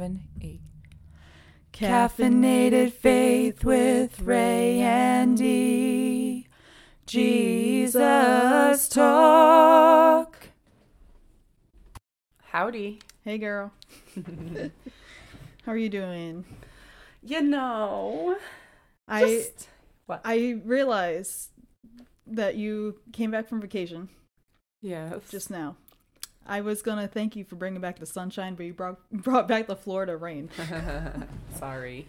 seven, eight. Caffeinated faith with Ray and D. Jesus talk. Howdy. Hey, girl. How are you doing? You know, I just what? I realized that you came back from vacation yes. just now. I was gonna thank you for bringing back the sunshine, but you brought brought back the Florida rain. sorry.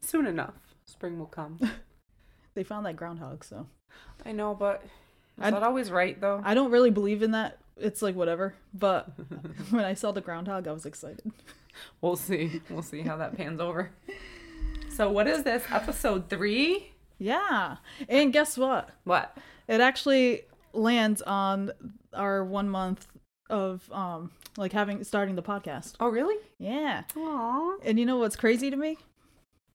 Soon enough, spring will come. They found that groundhog, so I know, but is I- that always right though? I don't really believe in that. It's like whatever. But when I saw the groundhog, I was excited. We'll see. We'll see how that pans over. So, what is this episode three? Yeah, and guess what? What? It actually lands on our one month of um like having starting the podcast. Oh, really? Yeah. Aww. And you know what's crazy to me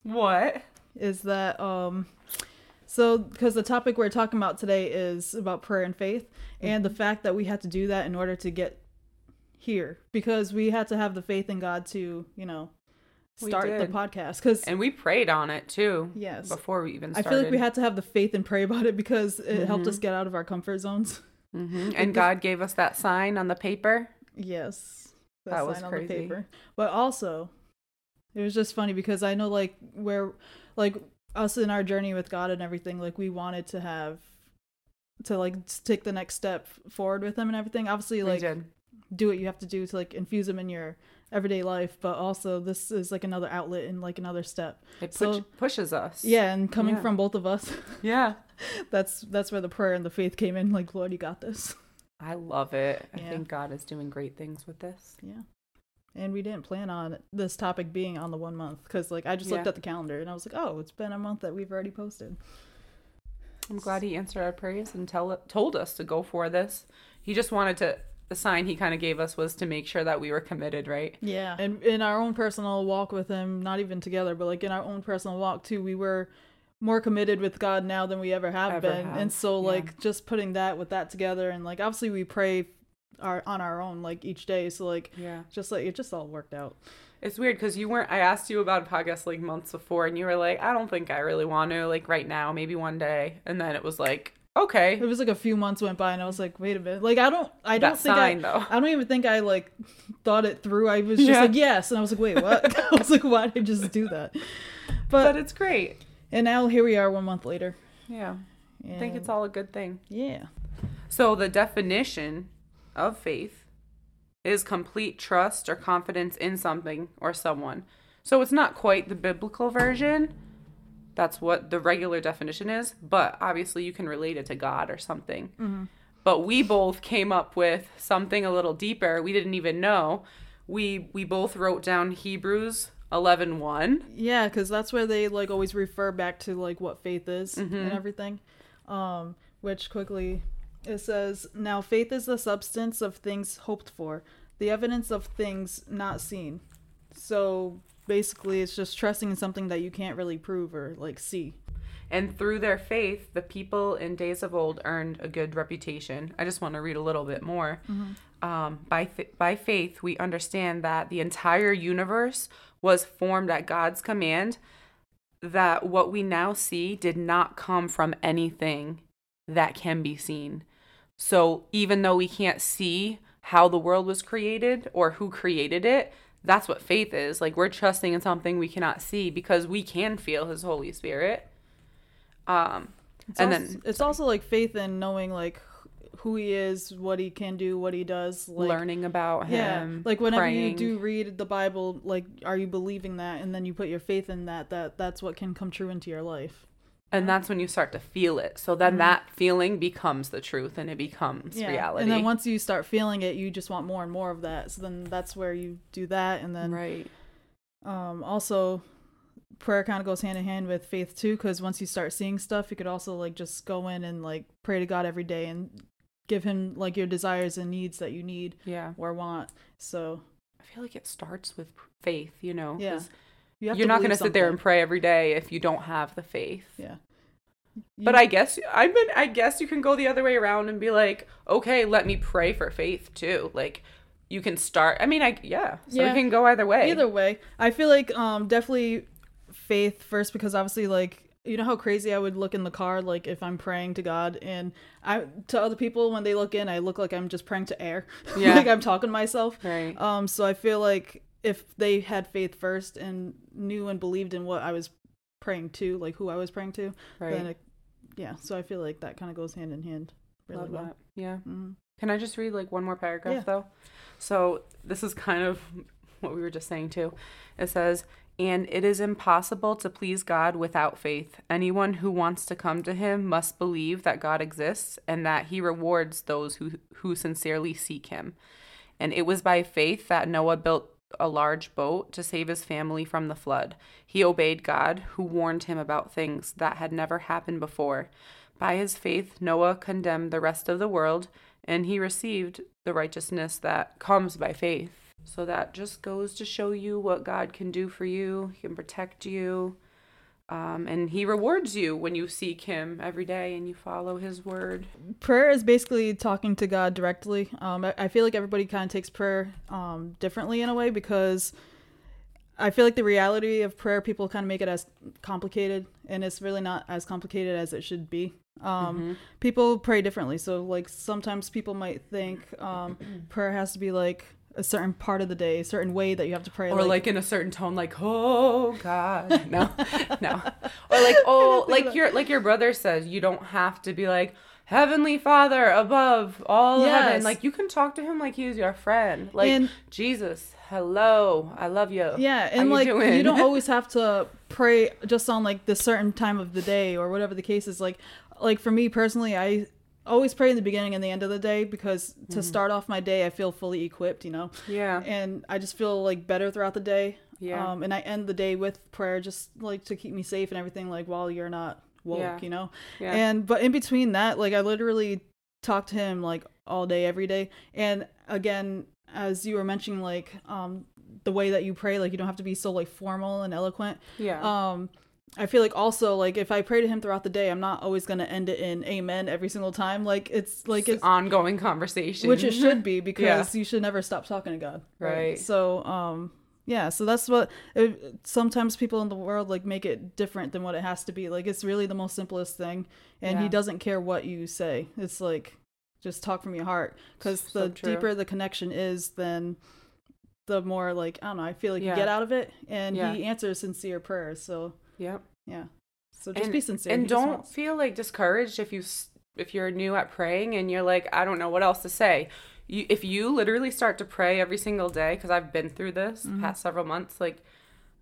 What? is that um so because the topic we're talking about today is about prayer and faith and the fact that we had to do that in order to get here because we had to have the faith in God to, you know, start the podcast cuz And we prayed on it too. Yes. Before we even started. I feel like we had to have the faith and pray about it because it helped Mm-hmm. us get out of our comfort zones. Hmm And God gave us that sign on the paper. Yes. That was sign on crazy. But also, it was just funny because I know like where like us in our journey with God and everything, like we wanted to have to like take the next step forward with him and everything. Obviously like do what you have to do to like infuse him in your everyday life, but also this is like another outlet and like another step. It push, So- pushes us. Yeah, and coming Yeah. from both of us, Yeah. that's that's where the prayer and the faith came in. Like, Lord, you got this. I love it. I think God is doing great things with this. Yeah. And we didn't plan on this topic being on the one month because, like, I just looked at the calendar and I was like, oh, it's been a month that we've already posted. I'm glad he answered our prayers and tell told us to go for this. He just wanted to. The sign he kind of gave us was to make sure that we were committed, right? Yeah. And in our own personal walk with Him, not even together, but like in our own personal walk too, we were more committed with God now than we ever have Ever been. have, And so, yeah. like, just putting that with that together and like, obviously, we pray our on our own like each day. So, like, Yeah. just like it just all worked out. It's weird because you weren't. I asked you about a podcast like months before, and you were like, "I don't think I really want to. Like right now, maybe one day." And then it was like, "Okay." It was like a few months went by and I was like, wait a minute. Like, I don't, I don't That think sign, I, though. I don't even think I like thought it through. I was just Yeah. like, yes. And I was like, wait, what? I was like, why did I just do that? But But, it's great. and now here we are one month later. Yeah. I think it's all a good thing. Yeah. So the definition of faith is complete trust or confidence in something or someone. So it's not quite the biblical version. That's what the regular definition is, but obviously you can relate it to God or something. But we both came up with something a little deeper. We didn't even know. We we both wrote down Hebrews 11:1. Yeah, because that's where they like always refer back to like what faith is Mm-hmm. and everything. Um, which quickly it says, Now faith is the substance of things hoped for, the evidence of things not seen. So basically, it's just trusting in something that you can't really prove or like see. And through their faith, the people in days of old earned a good reputation. I just want to read a little bit more. Um, by, th- by faith, we understand that the entire universe was formed at God's command, that what we now see did not come from anything that can be seen. So even though we can't see how the world was created or who created it, that's what faith is. Like we're trusting in something we cannot see because we can feel his Holy Spirit. Um It's and also, then it's also like faith in knowing like who he is, what he can do, what he does. Like, learning about Yeah, him. like whenever praying. you do read the Bible, like are you believing that, and then you put your faith in that, that that's what can come true into your life. And that's when you start to feel it. So then that feeling becomes the truth and it becomes reality. And then once you start feeling it, you just want more and more of that. So then that's where you do that, and then right. um also prayer kind of goes hand in hand with faith too, because once you start seeing stuff, you could also like just go in and like pray to God every day and give Him like your desires and needs that you need Yeah. or want. So I feel like it starts with faith, you know. Yeah. You to not going to sit there and pray every day if you don't have the faith. yeah. But I guess I've been I guess you can go the other way around and be like, "Okay, let me pray for faith too." Like you can start. I mean, I yeah, so Yeah. it can go either way. Either way, I feel like um definitely faith first because obviously like you know how crazy I would look in the car like if I'm praying to God and I to other people when they look in I look like I'm just praying to air. Yeah. like I'm talking to myself. Right. Um so I feel like if they had faith first and knew and believed in what I was praying to, like who I was praying to, Right. then it, yeah, so I feel like that kind of goes hand in hand really Love well. that. Yeah. Mhm. Can I just read like one more paragraph Yeah. though? So this is kind of what we were just saying too. It says, and it is impossible to please God without faith. Anyone who wants to come to him must believe that God exists and that he rewards those who, who sincerely seek him. And it was by faith that Noah built a large boat to save his family from the flood. He obeyed God, who warned him about things that had never happened before. By his faith, Noah condemned the rest of the world, and he received the righteousness that comes by faith. So that just goes to show you what God can do for you. He can protect you. Um, and he rewards you when you seek him every day and you follow his word. prayer is basically talking to God directly. Um, I, I feel like everybody kind of takes prayer um, differently in a way because I feel like the reality of prayer, people kind of make it as complicated, and it's really not as complicated as it should be. Um, People pray differently, so like sometimes people might think um, prayer has to be like a certain part of the day, a certain way that you have to pray. or like, in a certain tone like oh god no no or like oh like your like your brother says you don't have to be like heavenly father above all heaven like you can talk to him like he's your friend like And- jesus hello i love you Yeah, How and you like doing? you don't always have to pray just on like the certain time of the day or whatever the case is. Like, like for me personally, I always pray in the beginning and the end of the day because Mm-hmm. to start off my day, I feel fully equipped, you know, yeah and I just feel like better throughout the day. Yeah. Um, and I end the day with prayer just like to keep me safe and everything. Like while you're not woke, Yeah. you know. Yeah. And but in between that, like I literally talk to him like all day, every day. And again, as you were mentioning, like um the way that you pray, like you don't have to be so like formal and eloquent. yeah Um I feel like also like if I pray to him throughout the day, I'm not always gonna end it in amen every single time. Like it's like it's ongoing conversation which it should be because you should never stop talking to God. Right. So um yeah, so that's what it, sometimes people in the world like make it different than what it has to be. Like it's really the most simplest thing, and Yeah. he doesn't care what you say. It's like just talk from your heart because So the true. deeper the connection is, then the more like I don't know. I feel like Yeah. you get out of it, and Yeah. he answers sincere prayers. So yep. Yeah, so just and, be sincere. and don't wants- feel like discouraged if you if you're new at praying and you're like i don't know what else to say. You if you literally start to pray every single day because i've been through this the past several months like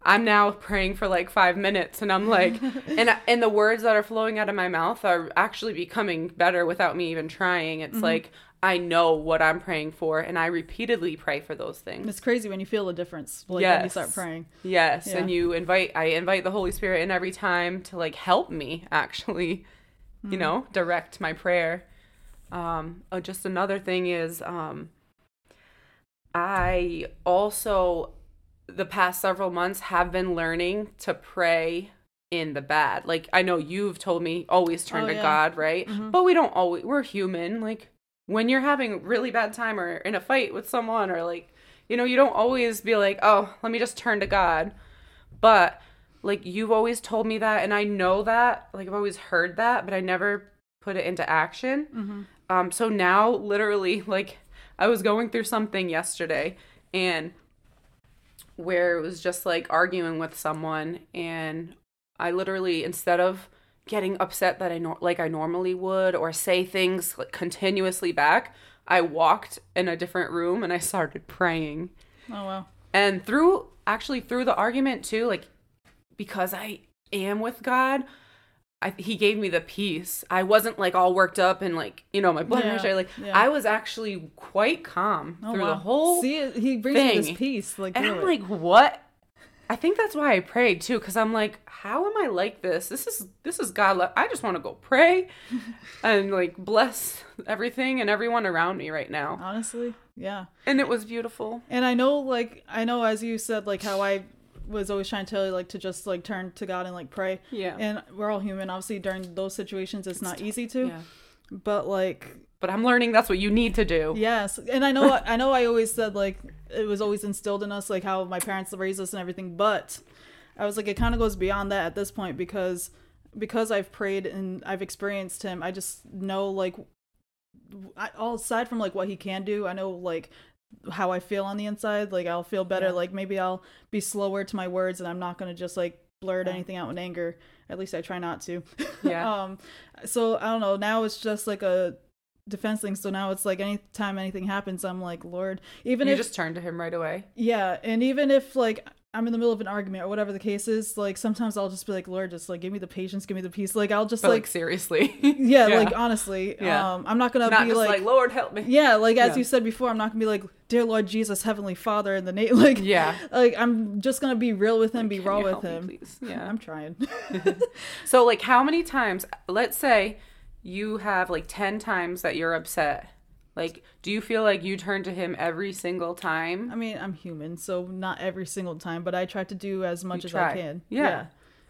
i'm now praying for like five minutes and i'm like and and the words that are flowing out of my mouth are actually becoming better without me even trying. It's mm-hmm. like i know what i'm praying for and i repeatedly pray for those things It's crazy when you feel the difference. Like when you start praying. Yes, Yeah. and you invite I invite the Holy Spirit in every time to like help me actually, Mm-hmm. you know, direct my prayer. Um oh, just another thing is um I also the past several months have been learning to pray in the bad. Like I know you've told me always turn Oh, to yeah. God, right? Mhm. But we don't always we're human. Like when you're having a really bad time or in a fight with someone or like you know, you don't always be like, "Oh, let me just turn to God." But like you've always told me that and I know that. Like I've always heard that, but I never put it into action. Mm-hmm. Um so now literally like I was going through something yesterday and where it was just like arguing with someone and I literally instead of getting upset that I nor- like I normally would or say things like continuously back, I walked in a different room and I started praying. Oh wow. And through actually through the argument too, like because I am with God, I, he gave me the peace. I wasn't like all worked up and like you know my blood Yeah, pressure. Like yeah. I was actually quite calm Oh, through wow. the whole See, he brings you this thing. peace. Like, and through I'm like, what? I think that's why I prayed too, because I'm like, how am I like this? This is this is God. Like, I just want to go pray and like bless everything and everyone around me right now. honestly, yeah. And it was beautiful. And I know, like, I know, as you said, like how I was always trying to tell you, like, to just like turn to God and like pray. Yeah. And we're all human. Obviously, during those situations, it's not easy to. Yeah. But like But I'm learning that's what you need to do. Yes, and I know I know I always said like it was always instilled in us like how my parents raised us and everything, but I was like it kind of goes beyond that at this point because because I've prayed and I've experienced him. I just know like I, all aside from like what he can do, I know like how I feel on the inside. Like I'll feel better. Yeah. Like maybe I'll be slower to my words and I'm not gonna just like blurt Yeah. anything out in anger. At least I try not to. Yeah. um. So I don't know. Now it's just like a defense thing. So now it's like anytime anything happens, I'm like, Lord, even you if just turn to him right away. yeah, and even if like I'm in the middle of an argument or whatever the case is, like sometimes I'll just be like, Lord, just like give me the patience, give me the peace. Like I'll just But like, like, seriously. yeah, like honestly, Yeah. um, I'm not gonna Not be like, like, Lord help me. yeah, like as Yeah. you said before, I'm not gonna be like, dear Lord Jesus, Heavenly Father, in the name, like, Yeah. like I'm just gonna be real with him, be Can raw with help me, him. please? Yeah. I'm trying. So like how many times let's say you have like 10 times that you're upset. Like do you feel like you turn to him every single time? I mean, I'm human, so not every single time, but I try to do as much You as try. I can. Yeah. yeah.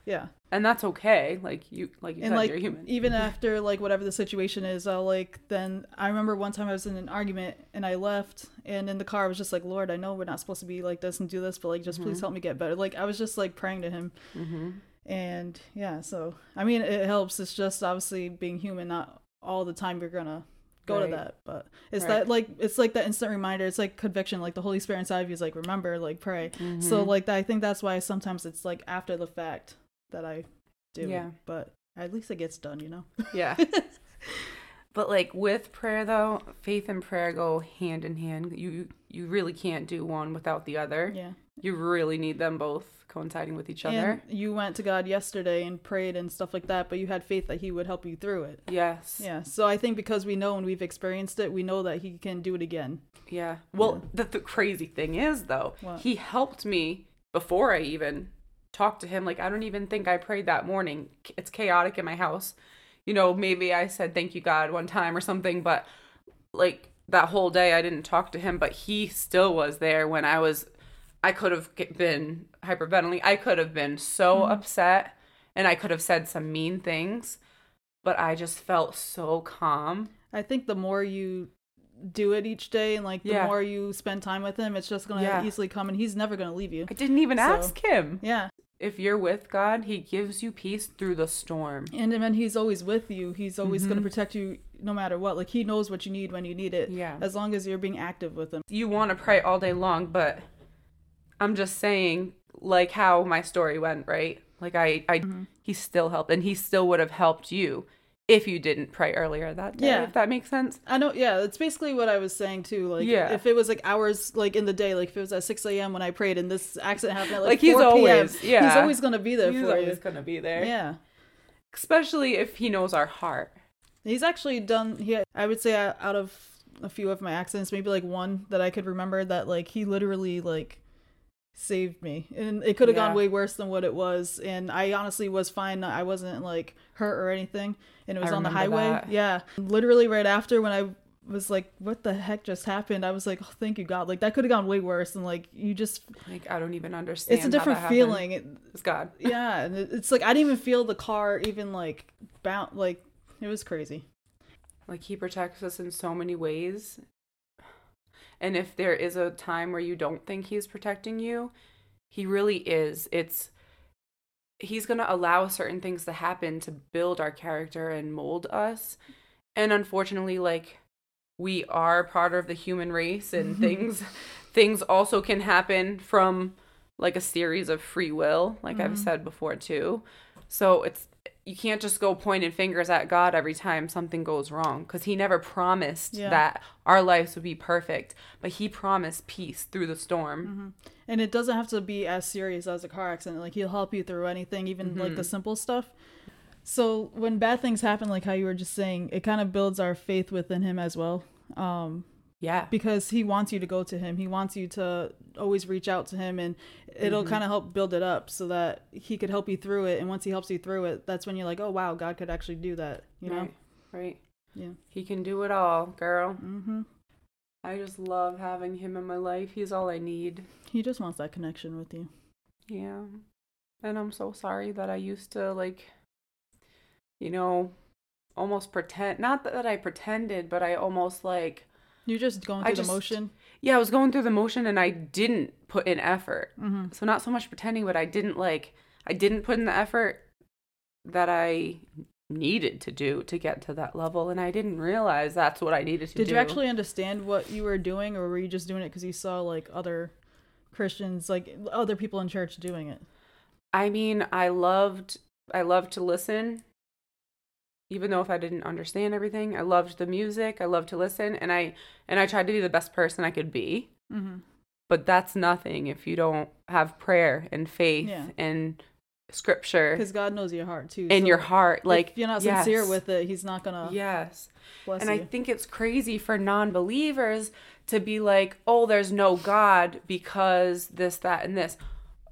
Yeah. And that's okay. Like you like you and said like you're human. even after like whatever the situation is i'll like then i remember one time i was in an argument and i left and in the car i was just like lord i know we're not supposed to be like this and do this but like just Mm-hmm. please help me get better like i was just like praying to him Mhm. and yeah so i mean it helps it's just obviously being human not all the time you're gonna go Right. to that but it's Right. that like it's like that instant reminder it's like conviction like the holy spirit inside of you is like remember like pray so Mm-hmm. like that, i think that's why sometimes it's like after the fact that i do it. Yeah. but at least it gets done you know Yeah. but like with prayer though, faith and prayer go hand in hand. You you really can't do one without the other. yeah You really need them both coinciding with each other. And you went to God yesterday and prayed and stuff like that, but you had faith that He would help you through it. yes. Yeah. So I think because we know and we've experienced it, we know that He can do it again. Yeah. Well, The, the crazy thing is, though, What? he helped me before I even talked to him. Like, I don't even think I prayed that morning. It's chaotic in my house. You know, maybe I said thank you, God, one time or something, but like that whole day I didn't talk to him, but he still was there when I was, I could have been hyperventilating. I could have been so upset and I could have said some mean things, but I just felt so calm. I think the more you do it each day and like the Yeah. more you spend time with Him, it's just gonna Yeah. easily come and He's never gonna leave you. I didn't even So- ask him. Yeah. if you're with God, He gives you peace through the storm. And then He's always with you. He's always gonna Mhm. protect you no matter what. Like He knows what you need when you need it. Yeah. As long as you're being active with Him. You want to pray all day long, but I'm just saying, like how my story went, right? Like I, I, Mm-hmm. He still helped, and He still would have helped you if you didn't pray earlier that day. Yeah. If that makes sense. I know, yeah, it's basically what I was saying too. Like, Yeah. if it was like hours, like in the day, like if it was at six a.m. when I prayed and this accident happened at like, Like, he's 4 p.m., always- yeah. he's always gonna be there for it. He's for always you. gonna be there. Yeah, Especially if He knows our heart. he's actually done. He, I would say, out of a few of my accidents, maybe like one that I could remember that like he literally like saved me, and it could have Yeah. gone way worse than what it was. And I honestly was fine. I wasn't like hurt or anything, and it was I on the highway. that. Yeah, literally right after when I was like, "What the heck just happened?" I was like, "Oh, thank you God!" Like that could have gone way worse, and like you just, Like I don't even understand. it's a different feeling. It, It's God. yeah, and it's like I didn't even feel the car even like bounce. Like it was crazy. Like he protects us in so many ways. And if there is a time where you don't think he's protecting you, he really is. It's he's going to allow certain things to happen to build our character and mold us. And unfortunately like we are part of the human race and mm-hmm. things things also can happen from like a series of free will, like I've mm-hmm. said before too. So it's you can't just go pointing fingers at God every time something goes wrong because He never promised Yeah. that our lives would be perfect, but He promised peace through the storm. And it doesn't have to be as serious as a car accident. Like he'll help you through anything, even like the simple stuff. So when bad things happen, like how you were just saying, it kind of builds our faith within him as well. Um, Yeah, because he wants you to go to him. He wants you to always reach out to him and it'll kind of help build it up so that he could help you through it. And once he helps you through it, that's when you're like, oh wow, God could actually do that. You know? right, right. Yeah. He can do it all, girl. Mm-hmm. I just love having Him in my life. He's all I need. He just wants that connection with you. Yeah. And I'm so sorry that I used to like you know almost pretend not that I pretended, but I almost like You're just going I through just- the motion. yeah, I was going through the motion and I didn't put in effort. Mm-hmm. So not so much pretending, but I didn't like I didn't put in the effort that I needed to do to get to that level and I didn't realize that's what I needed to Did do. Did you actually understand what you were doing, or were you just doing it because you saw like other Christians, like other people in church doing it? I mean, I loved I loved to listen even though if I didn't understand everything. I loved the music. I loved to listen and I and I tried to be the best person I could be. Mm-hmm. But that's nothing if you don't have prayer and faith Yeah. and scripture Because God knows your heart too. in so your heart. Like if you're not sincere with it, He's not gonna Yes. And you. I think it's crazy for non believers to be like, oh, there's no God because this, that, and this.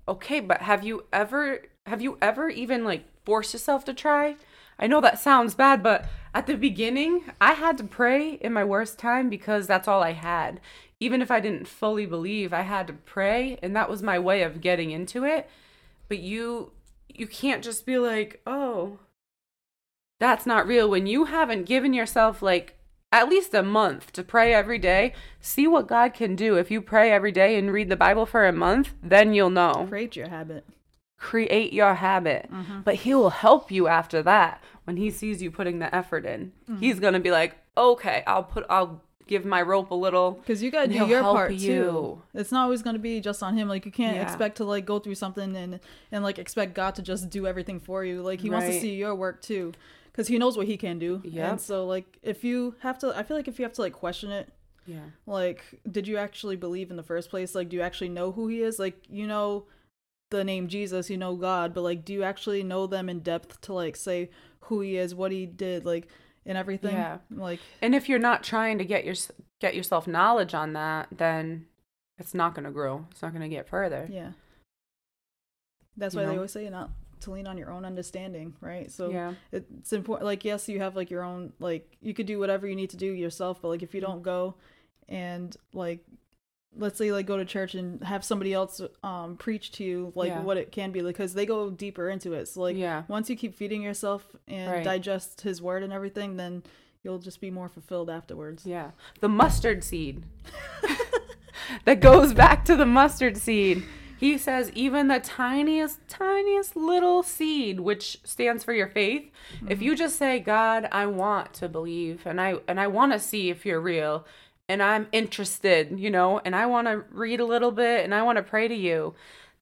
Okay, but have you ever have you ever even like forced yourself to try? I know that sounds bad, but at the beginning, I had to pray in my worst time because that's all I had. Even if I didn't fully believe, I had to pray, and that was my way of getting into it. But you you can't just be like, "Oh, that's not real when you haven't given yourself like at least a month to pray every day. See what God can do if you pray every day and read the Bible for a month, then you'll know. create your habit. Create your habit. Mm-hmm. But he will help you after that when he sees you putting the effort in. Mm-hmm. He's going to be like, "Okay, I'll put I'll give my rope a little." Because you gotta do your part you. too. It's not always gonna be just on him. Like you can't Yeah. expect to like go through something and and like expect God to just do everything for you. Like he wants to see your work too, because he knows what he can do. yeah And so like if you have to, I feel like if you have to like question it, Yeah. like did you actually believe in the first place? Like do you actually know who he is? Like you know the name Jesus, you know God, but like do you actually know them in depth to like say who he is, what he did, like and everything? Yeah. Like And if you're not trying to get your get yourself knowledge on that, then it's not going to grow. It's not going to get further. Yeah. That's You why they always say not to lean on your own understanding, right? So yeah. it's important. Like, yes, you have like your own, like, you could do whatever you need to do yourself, but like, if you Mm-hmm. don't go and like, let's say like go to church and have somebody else um preach to you like Yeah. what it can be because they go deeper into it so like Yeah. once you keep feeding yourself and Right. digest his word and everything then you'll just be more fulfilled afterwards Yeah. The mustard seed. that goes back to the mustard seed. He says even the tiniest, tiniest little seed, which stands for your faith, if you just say, God, I want to believe and I and I want to see if you're real and I'm interested, you know, and I want to read a little bit and I want to pray to you.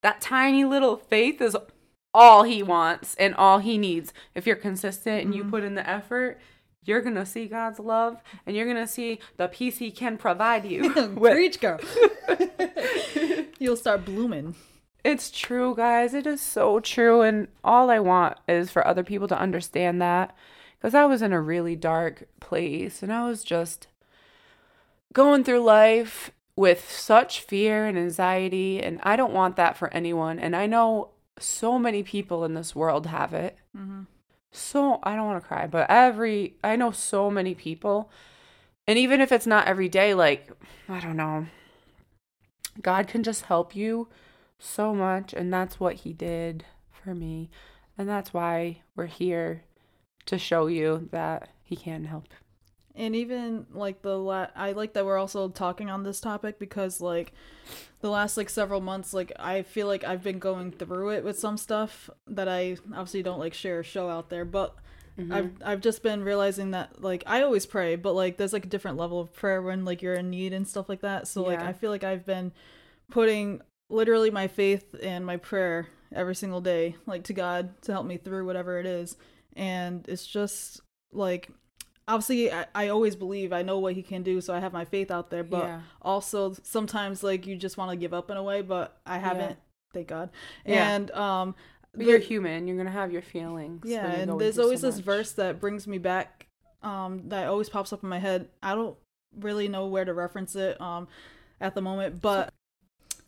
That tiny little faith is all he wants and all he needs. If you're consistent and you mm-hmm. put in the effort, you're going to see God's love and you're going to see the peace he can provide you. with- preach girl you'll start blooming It's true, guys. It is so true. And all I want is for other people to understand that. Because I was in a really dark place and I was just going through life with such fear and anxiety. And I don't want that for anyone. And I know so many people in this world have it. Mm-hmm. So I don't want to cry, but every, I know so many people. And even if it's not every day, like, I don't know, God can just help you so much and that's what he did for me and that's why we're here to show you that he can help And even like the la- I like that we're also talking on this topic because like the last like several months like I feel like I've been going through it with some stuff that I obviously don't like share or show out there, but mm-hmm. I've I've just been realizing that like I always pray, but like there's like a different level of prayer when like you're in need and stuff like that. So like I feel like I've been putting literally my faith and my prayer every single day like to God to help me through whatever it is. And it's just like obviously I, I always believe I know what he can do, so I have my faith out there, but Yeah. also sometimes like you just want to give up in a way, but I haven't, thank God. Yeah. And um but you're human you're gonna have your feelings yeah, and there's always so this verse that brings me back um that always pops up in my head. I don't really know where to reference it um at the moment, but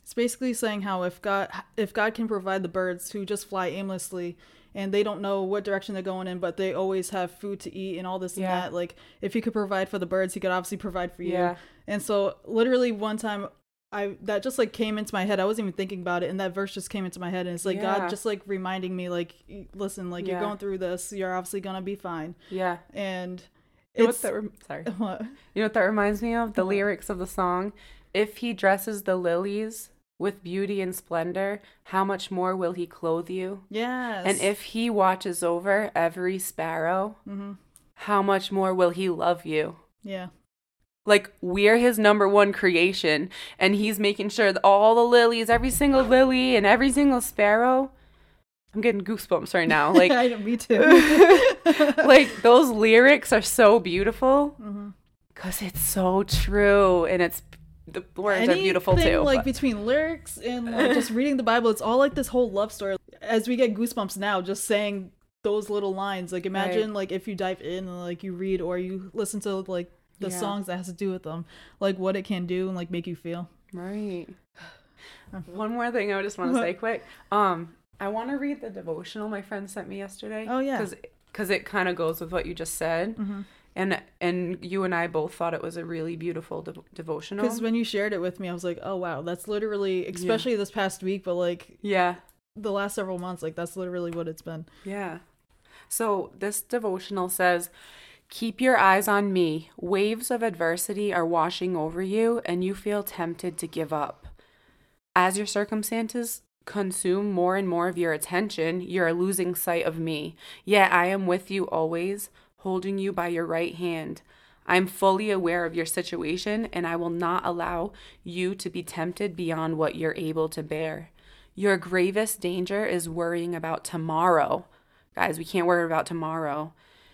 it's basically saying how if God if God can provide the birds who just fly aimlessly and they don't know what direction they're going in, but they always have food to eat and all this Yeah. and that. Like if he could provide for the birds, he could obviously provide for you. Yeah. And so literally one time I that just like came into my head. I wasn't even thinking about it, and that verse just came into my head, and it's like Yeah. God just like reminding me, like, listen, like Yeah. you're going through this, you're obviously gonna be fine, Yeah. and You know what that sorry. what? You know what that reminds me of? The lyrics of the song. If he dresses the lilies with beauty and splendor, how much more will he clothe you? Yes, And if he watches over every sparrow, hmm how much more will he love you? yeah, Like we're his number one creation, and he's making sure that all the lilies, every single lily, and every single sparrow. I'm getting goosebumps right now. Like, I know, me too. like those lyrics are so beautiful because it's so true, and it's the words are beautiful too. Like but- between lyrics and like just reading the Bible, it's all like this whole love story. As we get goosebumps now, just saying those little lines. Like imagine like if you dive in and like you read or you listen to like the Yeah. songs that has to do with them, like what it can do and like make you feel. Right. One more thing I just want to say quick. Um, I want to read the devotional my friend sent me yesterday. Oh, yeah. because it kind of goes with what you just said, Mm-hmm. And and you and I both thought it was a really beautiful de- devotional. Because when you shared it with me, I was like, oh wow, that's literally, especially this past week, but like yeah, the last several months, like that's literally what it's been. yeah. So this devotional says. Keep your eyes on me. Waves of adversity are washing over you, and you feel tempted to give up. As your circumstances consume more and more of your attention, you're losing sight of me. Yet I am with you always, holding you by your right hand. I'm fully aware of your situation, and I will not allow you to be tempted beyond what you're able to bear. Your gravest danger is worrying about tomorrow. Guys, we can't worry about tomorrow.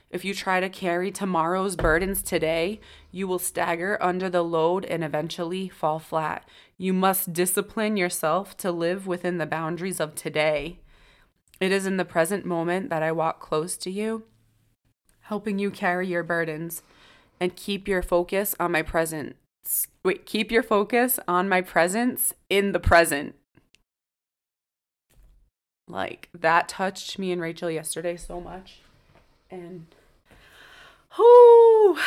If you try to carry tomorrow's burdens today, you will stagger under the load and eventually fall flat. You must discipline yourself to live within the boundaries of today. It is in the present moment that I walk close to you, helping you carry your burdens and keep your focus on my presence. Wait, keep your focus on my presence in the present. Like that touched me and Rachel yesterday so much. And whoo,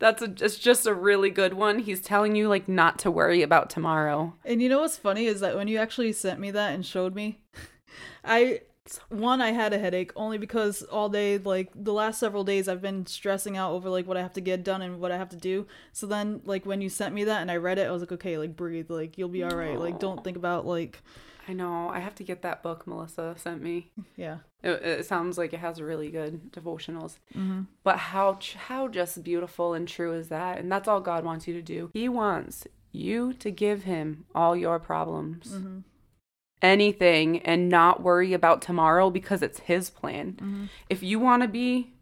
that's a, it's just a really good one. He's telling you like not to worry about tomorrow. And you know what's funny is that when you actually sent me that and showed me, I one I had a headache only because all day like the last several days I've been stressing out over like what I have to get done and what I have to do. So then like when you sent me that and I read it, I was like, okay, like breathe, like you'll be all right. Like don't think about like I know. I have to get that book Melissa sent me. yeah. It, it sounds like it has really good devotionals. Mm-hmm. But how how just beautiful and true is that? And that's all God wants you to do. He wants you to give him all your problems. Mm-hmm. Anything and not worry about tomorrow because it's his plan. Mm-hmm. If you want to be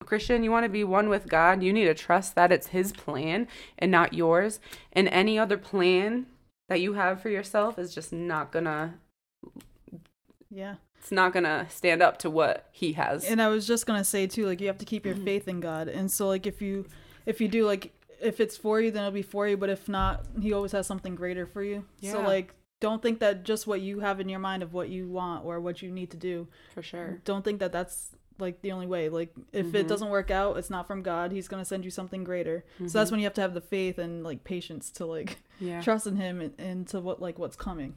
a Christian, you want to be one with God, you need to trust that it's his plan and not yours. And any other plan that you have for yourself is just not gonna Yeah. it's not gonna stand up to what he has. And I was just gonna say too, like you have to keep your Mm-hmm. faith in God. And so like if you if you do like if it's for you, then it'll be for you. But if not, He always has something greater for you. So Yeah. like don't think that just what you have in your mind of what you want or what you need to do. for sure. Don't think that that's like the only way. Like if it Mhm. doesn't work out, it's not from God. He's gonna send you something greater. So that's when you have to have the faith and like patience to like Mm-hmm. Yeah. trust in Him and, and to what like what's coming.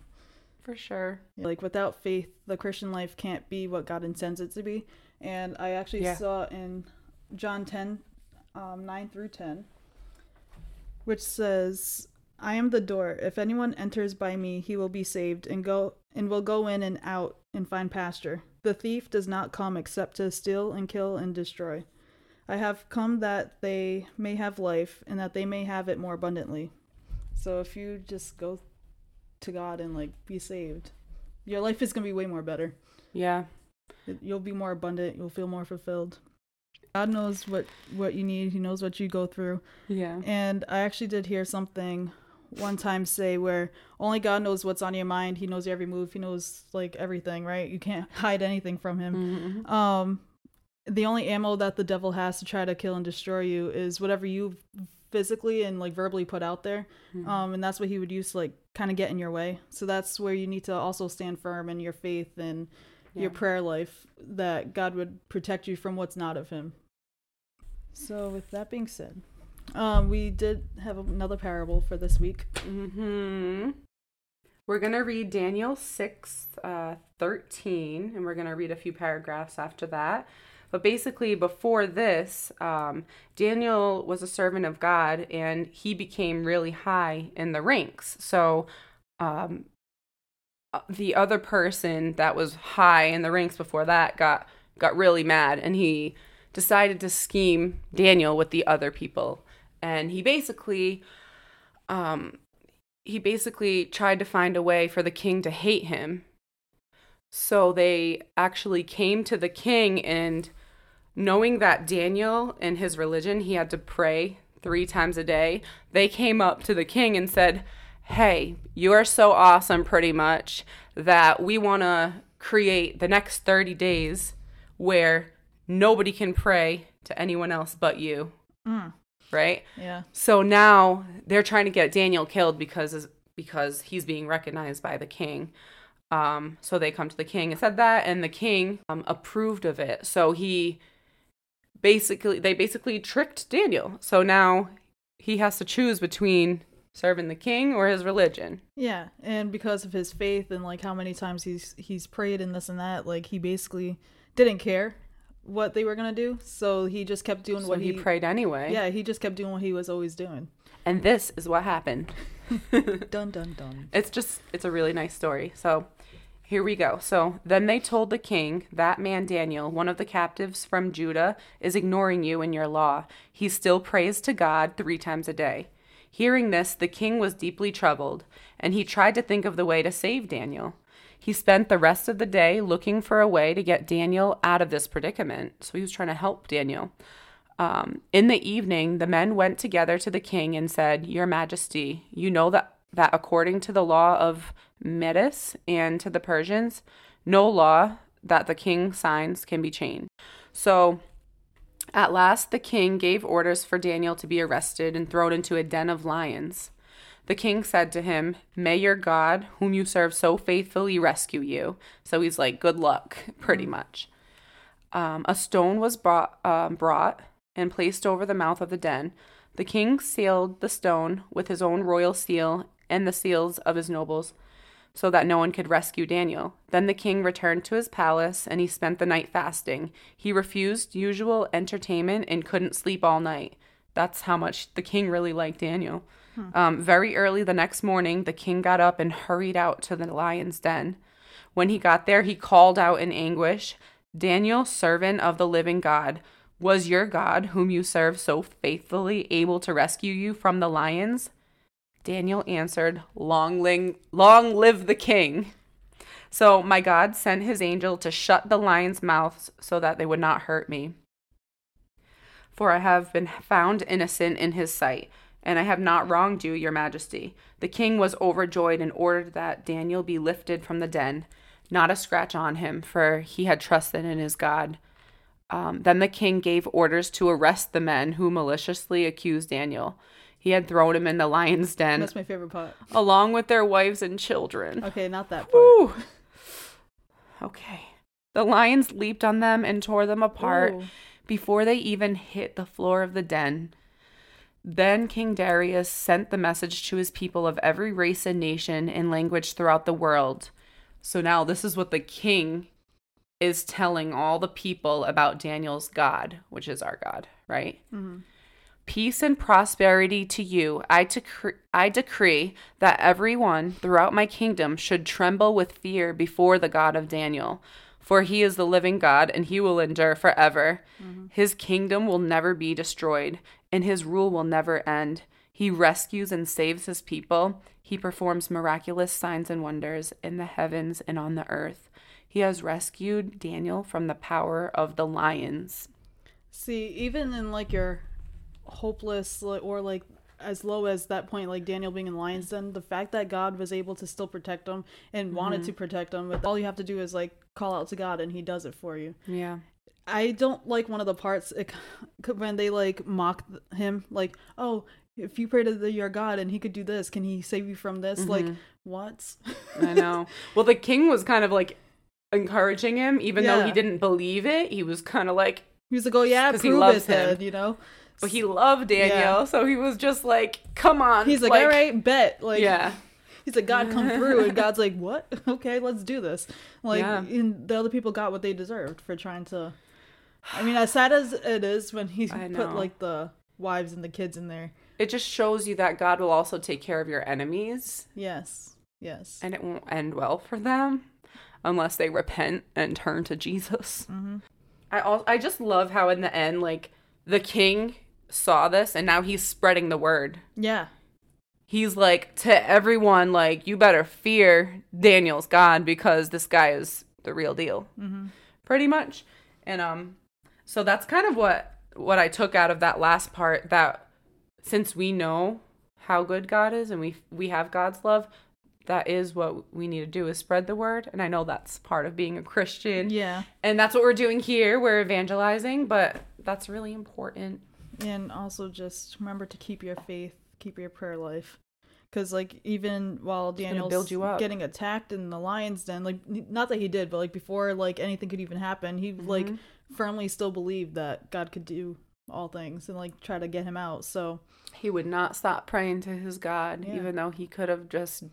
For sure. Like without faith, the Christian life can't be what God intends it to be. And I actually Yeah. saw in John 10, um, 9 through 10, which says, I am the door. If anyone enters by me, he will be saved and go and will go in and out and find pasture. The thief does not come except to steal and kill and destroy. I have come that they may have life and that they may have it more abundantly. So if you just go to God and like be saved, your life is gonna be way more better. Yeah. You'll be more abundant. You'll feel more fulfilled. God knows what what you need. He knows what you go through. Yeah. And I actually did hear something one time say where only God knows what's on your mind. He knows your every move. He knows like everything, right? You can't hide anything from him. Mhm. Um the only ammo that the devil has to try to kill and destroy you is whatever you physically and like verbally put out there. Um and that's what he would use to like kind of get in your way. So that's where you need to also stand firm in your faith and your prayer life that God would protect you from what's not of him. So with that being said, Um, we did have another parable for this week. hmm We're going to read Daniel 6, uh, 13, and we're going to read a few paragraphs after that. But basically, before this, um, Daniel was a servant of God and he became really high in the ranks. So, um, uh, the other person that was high in the ranks before that got got really mad and he decided to scheme Daniel with the other people and he basically um he basically tried to find a way for the king to hate him so they actually came to the king and knowing that Daniel and his religion he had to pray 3 times a day they came up to the king and said hey, you are so awesome pretty much that we want to create the next 30 days where nobody can pray to anyone else but you. Mm. Right? Yeah. So now they're trying to get Daniel killed because because he's being recognized by the king. Um, so they come to the king and said that, and the king um, approved of it. So he basically they basically tricked Daniel. So now he has to choose between serving the king or his religion. Yeah, and because of his faith and like how many times he's he's prayed and this and that, like he basically didn't care what they were gonna do, so he just kept doing So what he, he, prayed anyway. Yeah, he just kept doing what he was always doing. And this is what happened. Dun dun dun. It's just it's a really nice story. So here we go. So then they told the king, That man Daniel, one of the captives from Judah, is ignoring you and your law. He still prays to God three times a day. Hearing this, the king was deeply troubled, and he tried to think of the way to save Daniel. He spent the rest of the day looking for a way to get Daniel out of this predicament. So he was trying to help Daniel. Um, in the evening, the men went together to the king and said, Your Majesty, you know that, that according to the law of Medes and to the Persians, no law that the king signs can be changed. So at last, the king gave orders for Daniel to be arrested and thrown into a den of lions. The king said to him, May your God, whom you serve so faithfully, rescue you. So he's like, Good luck, pretty much. Um, a stone was brought, um, brought and placed over the mouth of the den. The king sealed the stone with his own royal seal and the seals of his nobles so that no one could rescue Daniel. Then the king returned to his palace and he spent the night fasting. He refused usual entertainment and couldn't sleep all night. That's how much the king really liked Daniel. Um, very early the next morning, the king got up and hurried out to the lion's den. When he got there, he called out in anguish Daniel, servant of the living God, was your God, whom you serve so faithfully, able to rescue you from the lions? Daniel answered, Long, ling- long live the king. So my God sent his angel to shut the lions' mouths so that they would not hurt me. For I have been found innocent in his sight, and I have not wronged you, your majesty. The king was overjoyed and ordered that Daniel be lifted from the den, not a scratch on him, for he had trusted in his God. Um, then the king gave orders to arrest the men who maliciously accused Daniel. He had thrown him in the lion's den, That's my favorite part. along with their wives and children. Okay, not that part. Whew. Okay. The lions leaped on them and tore them apart Ooh. before they even hit the floor of the den. Then King Darius sent the message to his people of every race and nation and language throughout the world. So now this is what the king is telling all the people about Daniel's God, which is our God, right? Mm-hmm. Peace and prosperity to you. I, decree, I decree that everyone throughout my kingdom should tremble with fear before the God of Daniel. For he is the living God, and he will endure forever. Mm-hmm. His kingdom will never be destroyed, and his rule will never end. He rescues and saves his people. He performs miraculous signs and wonders in the heavens and on the earth. He has rescued Daniel from the power of the lions. See, even in like your hopeless or like as low as that point, like Daniel being in lion's den, the fact that God was able to still protect him and wanted mm-hmm. to protect him, but all you have to do is like call out to God and He does it for you. Yeah. I don't like one of the parts it, when they like mock him, like, oh, if you pray to the, your God and He could do this, can He save you from this? Like, mm-hmm. what? I know. Well, the king was kind of like encouraging him, even though he didn't believe it. He was kind of like, He was like, oh yeah, 'Cause he prove loves it then, him. you know. but he loved Daniel, Yeah. so he was just like, "Come on." He's like, all right, bet. Like, yeah, He's like, God, come through, and God's like, what? Okay, let's do this. Like, Yeah. and the other people got what they deserved for trying to. I mean, as sad as it is when he put like the wives and the kids in there. it just shows you that God will also take care of your enemies, Yes, yes. and it won't end well for them unless they repent and turn to Jesus. Mm-hmm. I also I just love how in the end, like the king saw this, and now he's spreading the word. Yeah, he's like to everyone like you better fear daniel's god because this guy is the real deal pretty much and um so that's kind of what what i took out of that last part that since we know how good god is and we we have god's love that is what we need to do is spread the word and i know that's part of being a christian yeah. and that's what we're doing here we're evangelizing but that's really important And also just remember to keep your faith, keep your prayer life. Because, like, even while Daniel's build you up. getting attacked in the lion's den, like, not that he did, but like before, like, anything could even happen, he, like, Mm-hmm. Firmly still believed that God could do all things and, like, try to get him out. So, He would not stop praying to his God, Yeah. even though he could have just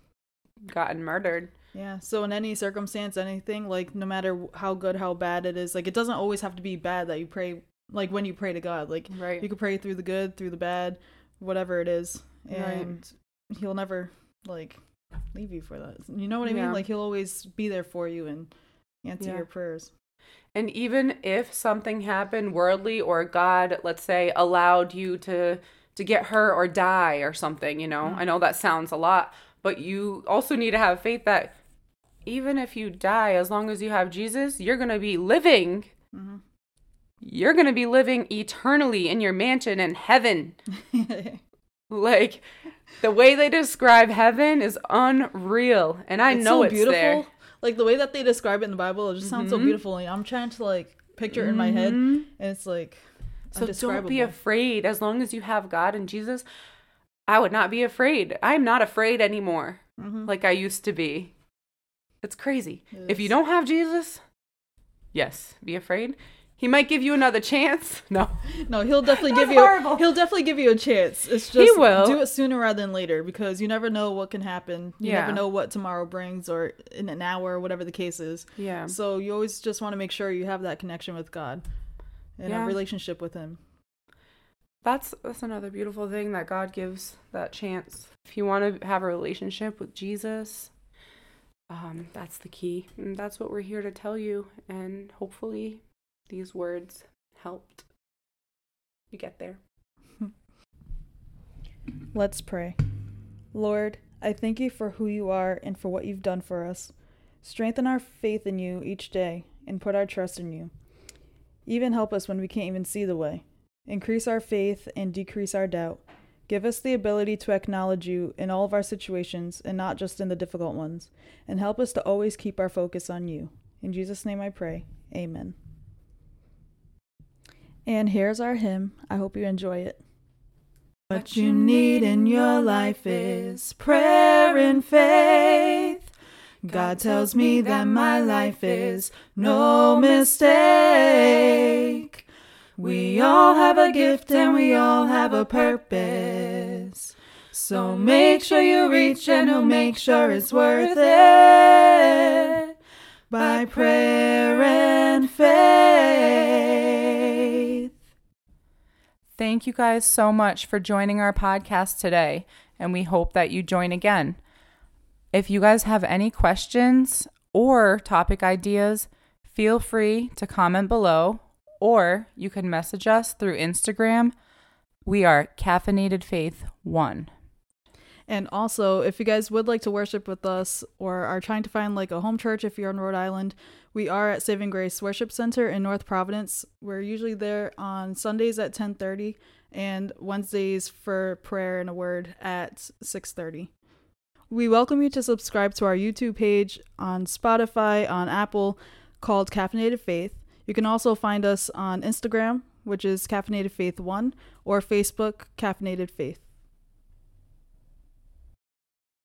gotten murdered. Yeah. So in any circumstance, anything like no matter how good, how bad it is, like it doesn't always have to be bad that you pray. Like when you pray to God, like Right. you could pray through the good, through the bad, whatever it is, Right. and He'll never like leave you for that. You know what I Yeah. mean? Like He'll always be there for you and answer Yeah. your prayers. And even if something happened worldly or God, let's say, allowed you to to get hurt or die or something, you know. I know that sounds a lot, but you also need to have faith that even if you die, as long as you have Jesus, you're going to be living. Mm-hmm. You're going to be living eternally in your mansion in heaven. Like the way they describe heaven is unreal, and I it's know so it's beautiful. there. Like the way that they describe it in the Bible, it just sounds so Mhm. beautiful. And I'm trying to like picture it in my head, Mhm. and it's like So don't be afraid. As long as you have God and Jesus, I would not be afraid. I'm not afraid anymore, Mhm. like I used to be. It's crazy. It If you don't have Jesus, yes, be afraid. He might give you another chance. No, No, he'll definitely give you. horrible. He'll definitely give you a chance. It's just will. do it sooner rather than later because you never know what can happen. You Yeah. never know what tomorrow brings or in an hour or whatever the case is. yeah, So you always just want to make sure you have that connection with God and Yeah. a relationship with Him. that's that's another beautiful thing that God gives that chance. If you want to have a relationship with Jesus, um, that's the key. And that's what we're here to tell you. And hopefully, these words helped you get there. Let's pray. Lord, I thank you for who you are and for what you've done for us. Strengthen our faith in you each day and put our trust in you. Even help us when we can't even see the way. Increase our faith and decrease our doubt. Give us the ability to acknowledge you in all of our situations and not just in the difficult ones. And help us to always keep our focus on you. In Jesus' name I pray. Amen. And here's our hymn. I hope you enjoy it. What you need in your life is prayer and faith. God tells me that my life is no mistake. We all have a gift and we all have a purpose. So make sure you reach and He'll make sure it's worth it. By prayer and faith. Thank you guys so much for joining our podcast today, and we hope that you join again. If you guys have any questions or topic ideas, feel free to comment below, or you can message us through Instagram. We are Caffeinated Faith 1. And also, if you guys would like to worship with us or are trying to find like a home church if you're in Rhode Island, we are at Saving Grace Worship Center in North Providence. We're usually there on Sundays at 10:30 and Wednesdays for prayer and a word at 6:30. We welcome you to subscribe to our YouTube page on Spotify, on Apple, called Caffeinated Faith. You can also find us on Instagram, which is Caffeinated Faith 1, or Facebook, Caffeinated Faith.